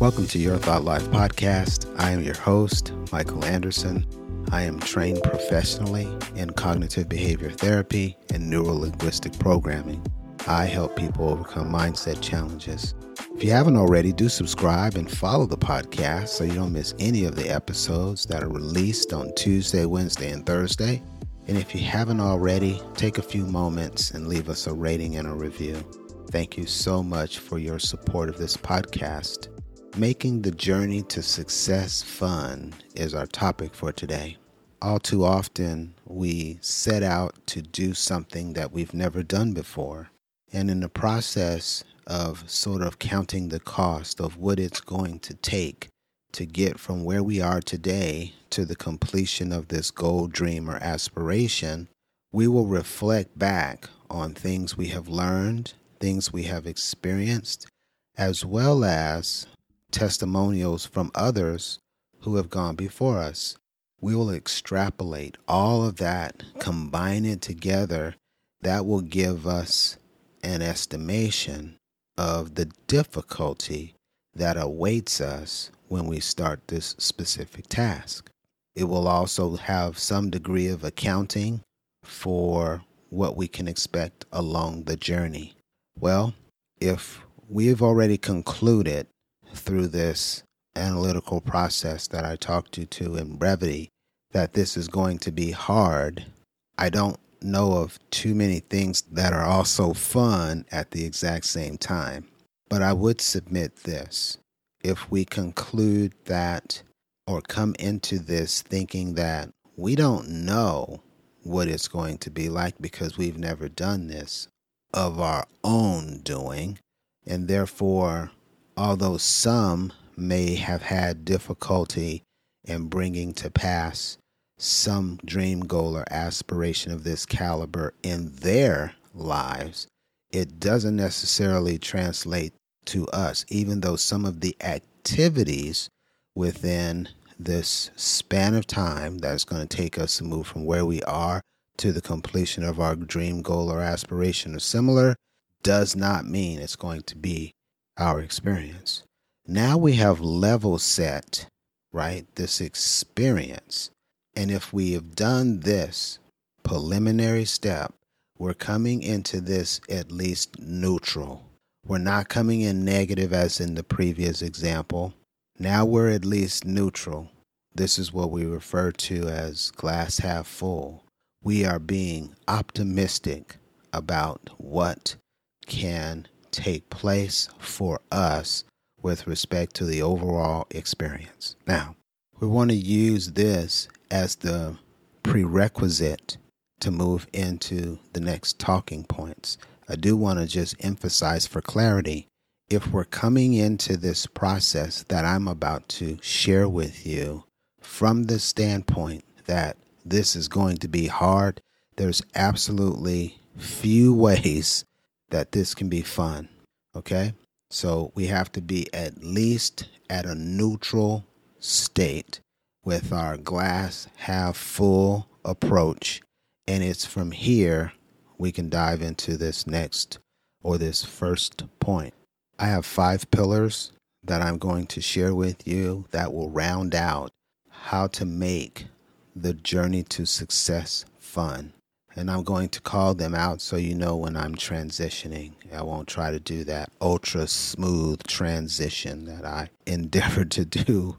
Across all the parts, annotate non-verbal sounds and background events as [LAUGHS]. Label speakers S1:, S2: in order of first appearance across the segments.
S1: Welcome to Your Thought Life podcast. I am your host, Michael Anderson. I am trained professionally in cognitive behavior therapy and neuro linguistic programming. I help people overcome mindset challenges. If you haven't already, do subscribe and follow the podcast so you don't miss any of the episodes that are released on Tuesday, Wednesday, and Thursday. And if you haven't already, take a few moments and leave us a rating and a review. Thank you so much for your support of this podcast. Making the journey to success fun is our topic for today. All too often, we set out to do something that we've never done before. And in the process of sort of counting the cost of what it's going to take to get from where we are today to the completion of this goal, dream, or aspiration, we will reflect back on things we have learned, things we have experienced, as well as testimonials from others who have gone before us. We will extrapolate all of that, combine it together. That will give us an estimation of the difficulty that awaits us when we start this specific task. It will also have some degree of accounting for what we can expect along the journey. Well, if we have already concluded through this analytical process that I talked you to in brevity that this is going to be hard, I don't know of too many things that are also fun at the exact same time. But I would submit this if we conclude that or come into this thinking that we don't know what it's going to be like because we've never done this of our own doing, and therefore, although some may have had difficulty in bringing to pass some dream goal or aspiration of this caliber in their lives, it doesn't necessarily translate to us, even though some of the activities within this span of time that's going to take us to move from where we are to the completion of our dream goal or aspiration or similar does not mean it's going to be our experience. Now we have level set, right? This experience. And if we have done this preliminary step, we're coming into this at least neutral. We're not coming in negative as in the previous example. Now we're at least neutral. This is what we refer to as glass half full. We are being optimistic about what can take place for us with respect to the overall experience. Now, we want to use this as the prerequisite to move into the next talking points. I do want to just emphasize for clarity if we're coming into this process that I'm about to share with you from the standpoint that this is going to be hard, there's absolutely few [LAUGHS] ways that this can be fun. Okay? So we have to be at least at a neutral state with our glass half full approach. And it's from here we can dive into this next or this first point. I have five pillars that I'm going to share with you that will round out how to make the journey to success fun. And I'm going to call them out so you know when I'm transitioning. I won't try to do that ultra smooth transition that I [LAUGHS] endeavor to do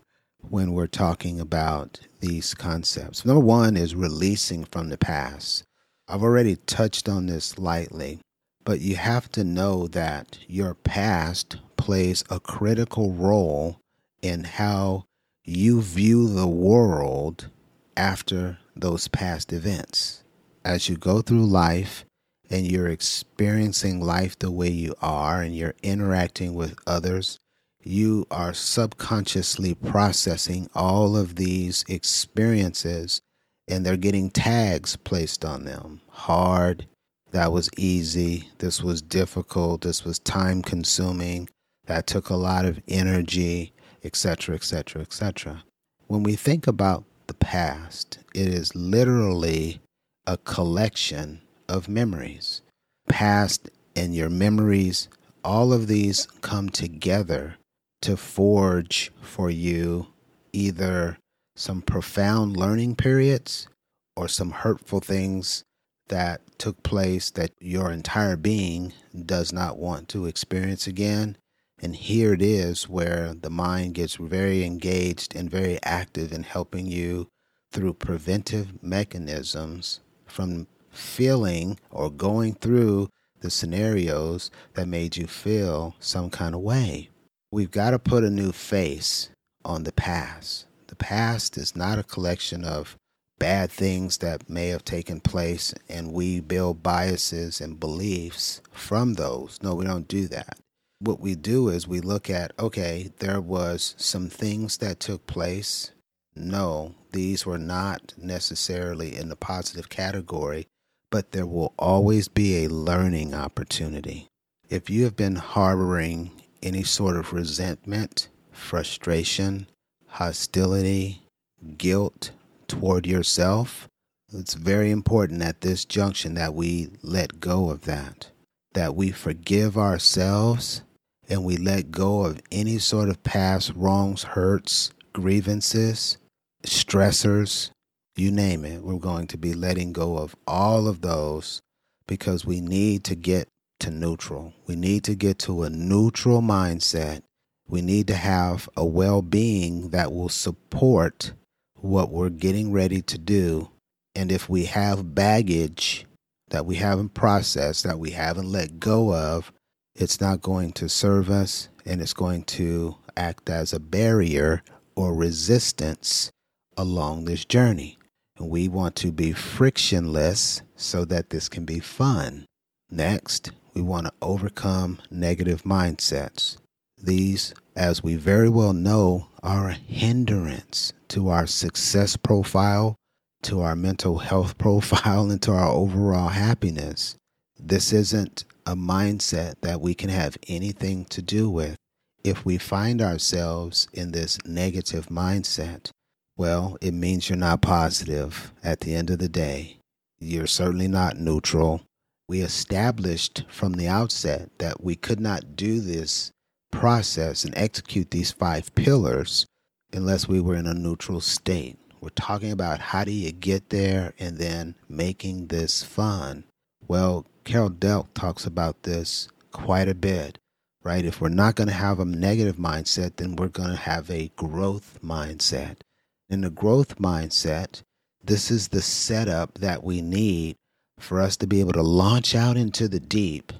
S1: when we're talking about these concepts. Number one is releasing from the past. I've already touched on this lightly, but you have to know that your past plays a critical role in how you view the world after those past events. As you go through life and you're experiencing life the way you are and you're interacting with others, you are subconsciously processing all of these experiences and they're getting tags placed on them. Hard, that was easy, this was difficult, this was time consuming, that took a lot of energy, etc., etc., etc. When we think about the past, it is literally a collection of memories. Past and your memories, all of these come together to forge for you either some profound learning periods or some hurtful things that took place that your entire being does not want to experience again. And here it is where the mind gets very engaged and very active in helping you through preventive mechanisms from feeling or going through the scenarios that made you feel some kind of way. We've got to put a new face on the past. The past is not a collection of bad things that may have taken place and we build biases and beliefs from those. No, we don't do that. What we do is we look at, okay, there was some things that took place. No, these were not necessarily in the positive category, but there will always be a learning opportunity. If you have been harboring any sort of resentment, frustration, hostility, guilt, toward yourself, it's very important at this junction that we let go of that, that we forgive ourselves and we let go of any sort of past wrongs, hurts, grievances, stressors, you name it. We're going to be letting go of all of those because we need to get to neutral. We need to get to a neutral mindset. We need to have a well being that will support what we're getting ready to do. And if we have baggage that we haven't processed, that we haven't let go of, it's not going to serve us and it's going to act as a barrier or resistance along this journey. And we want to be frictionless so that this can be fun. Next, we want to overcome negative mindsets. These, as we very well know, are a hindrance to our success profile, to our mental health [LAUGHS] profile, and to our overall happiness. This isn't a mindset that we can have anything to do with. If we find ourselves in this negative mindset, well, it means you're not positive at the end of the day. You're certainly not neutral. We established from the outset that we could not do this process and execute these five pillars unless we were in a neutral state. We're talking about how do you get there and then making this fun. Well, Carol Dweck talks about this quite a bit, right? If we're not going to have a negative mindset, then we're going to have a growth mindset. In the growth mindset, this is the setup that we need for us to be able to launch out into the deep,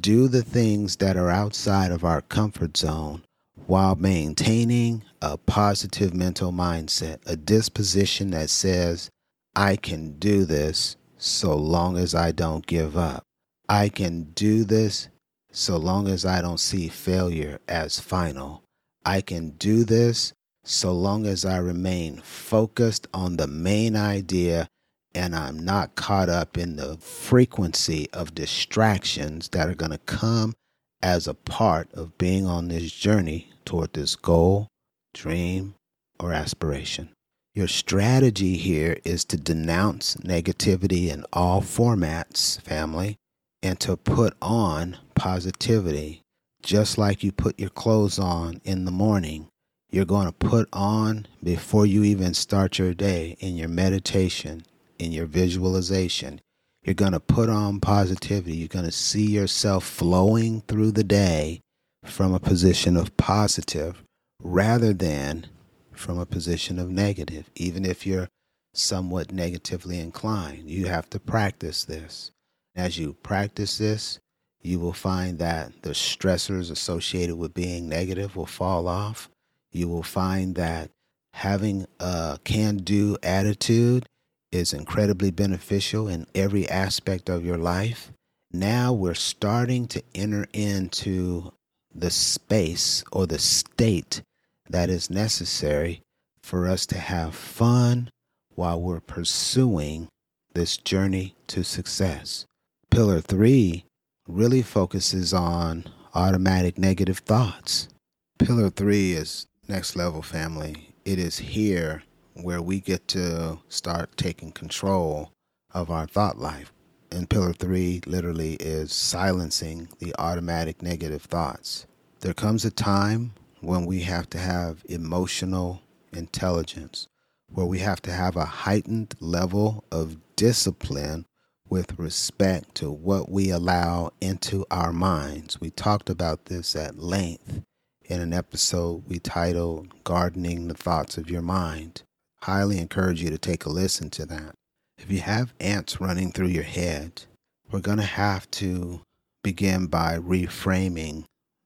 S1: do the things that are outside of our comfort zone, while maintaining a positive mental mindset, a disposition that says, I can do this so long as I don't give up. I can do this so long as I don't see failure as final. I can do this so long as I remain focused on the main idea and I'm not caught up in the frequency of distractions that are going to come as a part of being on this journey toward this goal, dream, or aspiration. Your strategy here is to denounce negativity in all formats, family, and to put on positivity. Just like you put your clothes on in the morning, you're going to put on before you even start your day in your meditation, in your visualization. You're going to put on positivity. You're going to see yourself flowing through the day from a position of positive rather than from a position of negative, even if you're somewhat negatively inclined. You have to practice this. As you practice this, you will find that the stressors associated with being negative will fall off. You will find that having a can do attitude is incredibly beneficial in every aspect of your life. Now we're starting to enter into the space or the state that is necessary for us to have fun while we're pursuing this journey to success. Pillar three really focuses on automatic negative thoughts. Pillar three is next level family. It is here where we get to start taking control of our thought life. And pillar three literally is silencing the automatic negative thoughts. There comes a time when we have to have emotional intelligence, where we have to have a heightened level of discipline with respect to what we allow into our minds. We talked about this at length in an episode we titled Gardening the Thoughts of Your Mind. Highly encourage you to take a listen to that. If you have ants running through your head, we're going to have to begin by reframing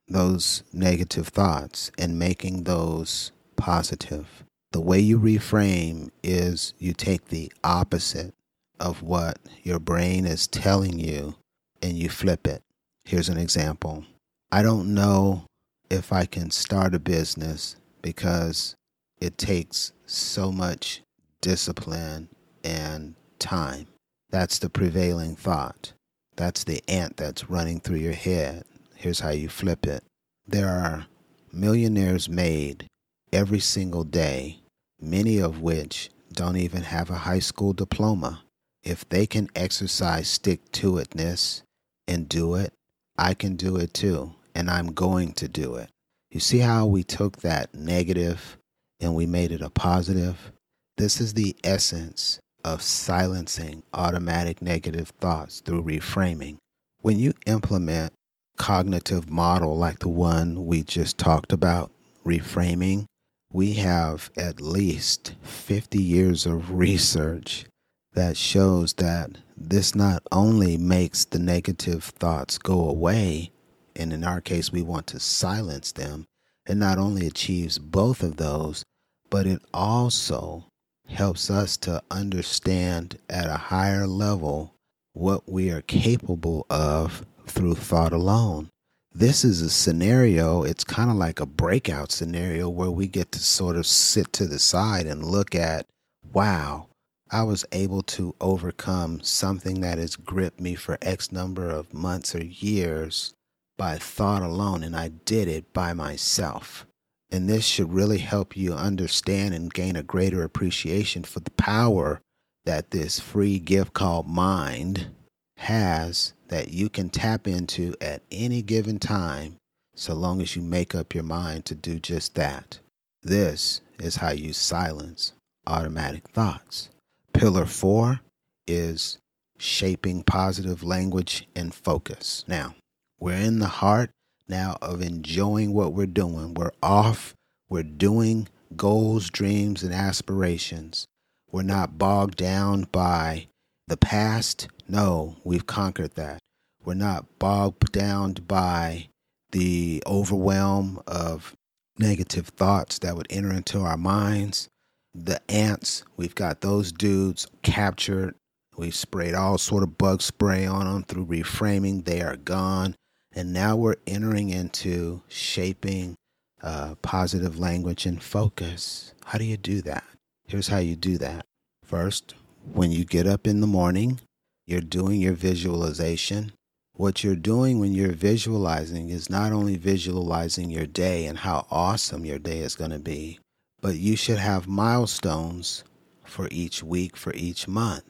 S1: those negative thoughts and making those positive. The way you reframe is you take the opposite of what your brain is telling you and you flip it. Here's an example I don't know if I can start a business because it takes so much discipline and time. That's the prevailing thought. That's the ant that's running through your head. Here's how you flip it there are millionaires made every single day, many of which don't even have a high school diploma. If they can exercise stick to itness and do it, I can do it too, and I'm going to do it. You see how we took that negative and we made it a positive? This is the essence of silencing automatic negative thoughts through reframing. When you implement cognitive model like the one we just talked about, reframing, we have at least 50 years of research that shows that this not only makes the negative thoughts go away, and in our case, we want to silence them, it not only achieves both of those, but it also helps us to understand at a higher level what we are capable of through thought alone. This is a scenario, it's kind of like a breakout scenario where we get to sort of sit to the side and look at, wow, I was able to overcome something that has gripped me for X number of months or years by thought alone, and I did it by myself. And this should really help you understand and gain a greater appreciation for the power that this free gift called mind has that you can tap into at any given time so long as you make up your mind to do just that. This is how you silence automatic thoughts. Pillar four is shaping positive language and focus. Now, we're in the heart now of enjoying what we're doing. We're off, we're doing goals, dreams, and aspirations. We're not bogged down by the past. No, we've conquered that. We're not bogged down by the overwhelm of negative thoughts that would enter into our minds the ants. We've got those dudes captured. We've sprayed all sort of bug spray on them through reframing. They are gone. And now we're entering into shaping uh, positive language and focus. How do you do that? Here's how you do that. First, when you get up in the morning, you're doing your visualization. What you're doing when you're visualizing is not only visualizing your day and how awesome your day is going to be, but you should have milestones for each week, for each month.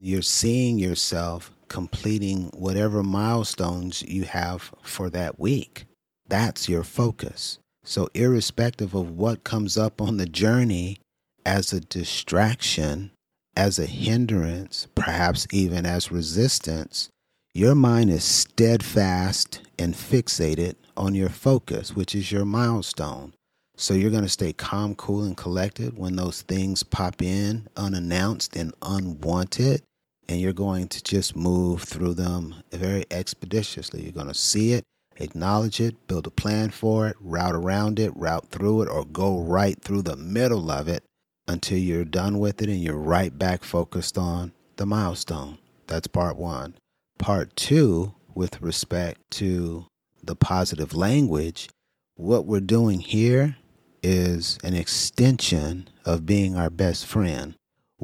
S1: You're seeing yourself completing whatever milestones you have for that week. That's your focus. So, irrespective of what comes up on the journey as a distraction, as a hindrance, perhaps even as resistance, your mind is steadfast and fixated on your focus, which is your milestone. So you're going to stay calm, cool, and collected when those things pop in unannounced and unwanted. And you're going to just move through them very expeditiously. You're going to see it, acknowledge it, build a plan for it, route around it, route through it, or go right through the middle of it until you're done with it and you're right back focused on the milestone. That's part one. Part two, with respect to the positive language, what we're doing here is an extension of being our best friend.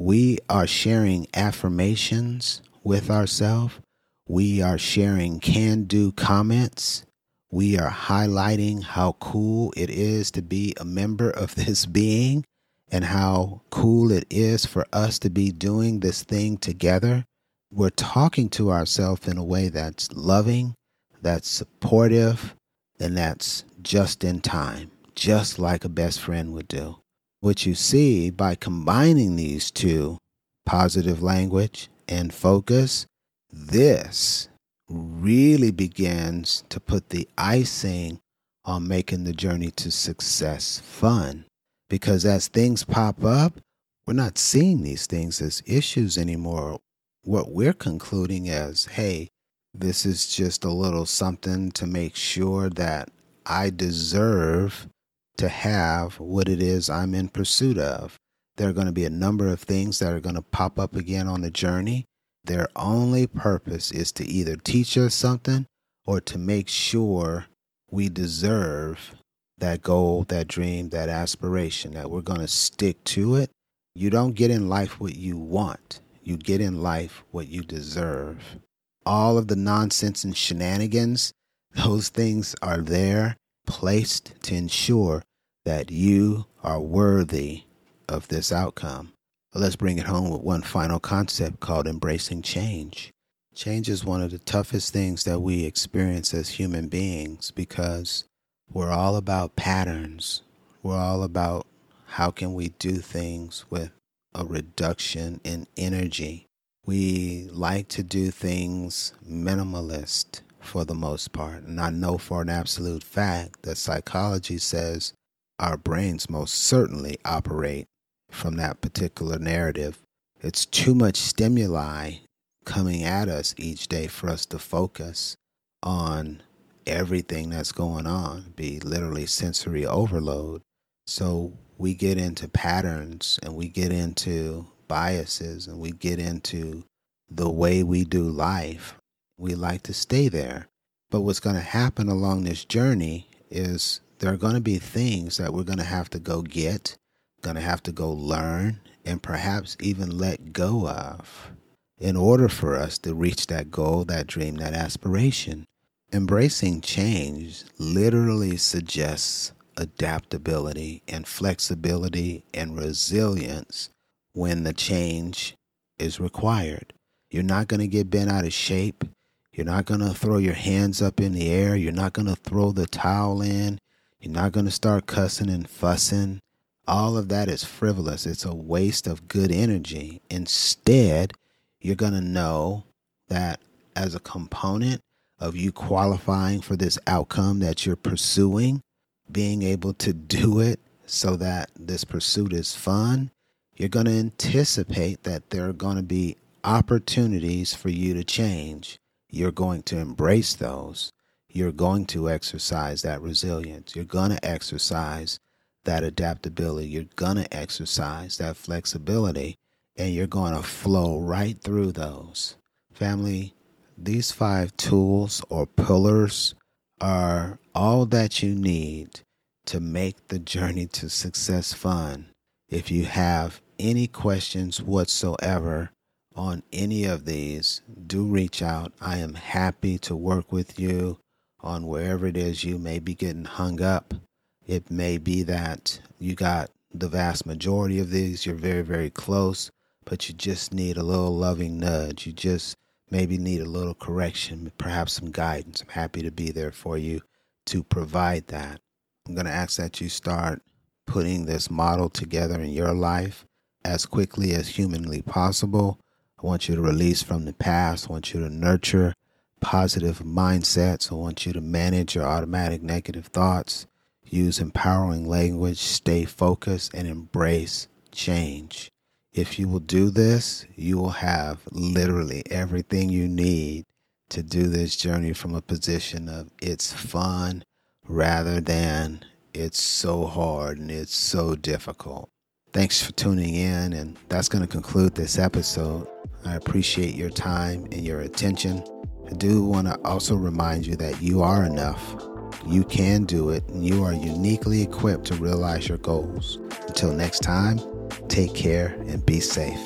S1: We are sharing affirmations with ourselves. We are sharing can do comments. We are highlighting how cool it is to be a member of [LAUGHS] this being and how cool it is for us to be doing this thing together. We're talking to ourselves in a way that's loving, that's supportive, and that's just in time just like a best friend would do. What you see by combining these two, positive language and focus, this really begins to put the icing on making the journey to success fun. Because as things pop up, we're not seeing these things as issues anymore. What we're concluding as, hey, this is just a little something to make sure that I deserve to have what it is I'm in pursuit of. There are going to be a number of things that are going to pop up again on the journey. Their only purpose is to either teach us something or to make sure we deserve that goal, that dream, that aspiration, that we're going to stick to it. You don't get in life what you want, you get in life what you deserve all of the nonsense and shenanigans, those things are there placed to ensure that you are worthy of this outcome. Let's bring it home with one final concept called embracing change. Change is one of the toughest things that we experience as human beings because we're all about patterns. We're all about how can we do things with a reduction in energy we like to do things minimalist for the most part. And I know for an absolute fact that psychology says our brains most certainly operate from that particular narrative. It's too much stimuli coming at us each day for us to focus on everything that's going on, be literally sensory overload. So we get into patterns and we get into biases and we get into the way we do life, we like to stay there. But what's going to happen along this journey is there are going to be things that we're going to have to go get, going to have to go learn, and perhaps even let go of in order for us to reach that goal, that dream, that aspiration. Embracing change literally suggests adaptability and flexibility and resilience when the change is required. You're not going to get bent out of shape. You're not going to throw your hands up in the air. You're not going to throw the towel in. You're not going to start cussing and fussing. All of that is frivolous. It's a waste of good energy. Instead, you're going to know that as a component of you qualifying for this outcome that you're pursuing, being able to do it so that this pursuit is fun, you're going to anticipate that there are going to be opportunities for you to change. You're going to embrace those. You're going to exercise that resilience. You're going to exercise that adaptability. You're going to exercise that flexibility. And you're going to flow right through those. Family, these five tools or pillars are all that you need to make the journey to success fun. If you have any questions whatsoever on any of these, do reach out. I am happy to work with you on wherever it is you may be getting hung up. It may be that you got the vast majority of these, you're very, very close, but you just need a little loving nudge. You just maybe need a little correction, perhaps some guidance. I'm happy to be there for you to provide that. I'm going to ask that you start putting this model together in your life as quickly as humanly possible. I want you to release from the past. I want you to nurture positive mindsets. I want you to manage your automatic negative thoughts. Use empowering language, stay focused, and embrace change. If you will do this, you will have literally everything you need to do this journey from a position of it's fun rather than it's so hard and it's so difficult. Thanks for tuning in, and that's going to conclude this episode. I appreciate your time and your attention. I do want to also remind you that you are enough. You can do it, and you are uniquely equipped to realize your goals. Until next time, take care and be safe.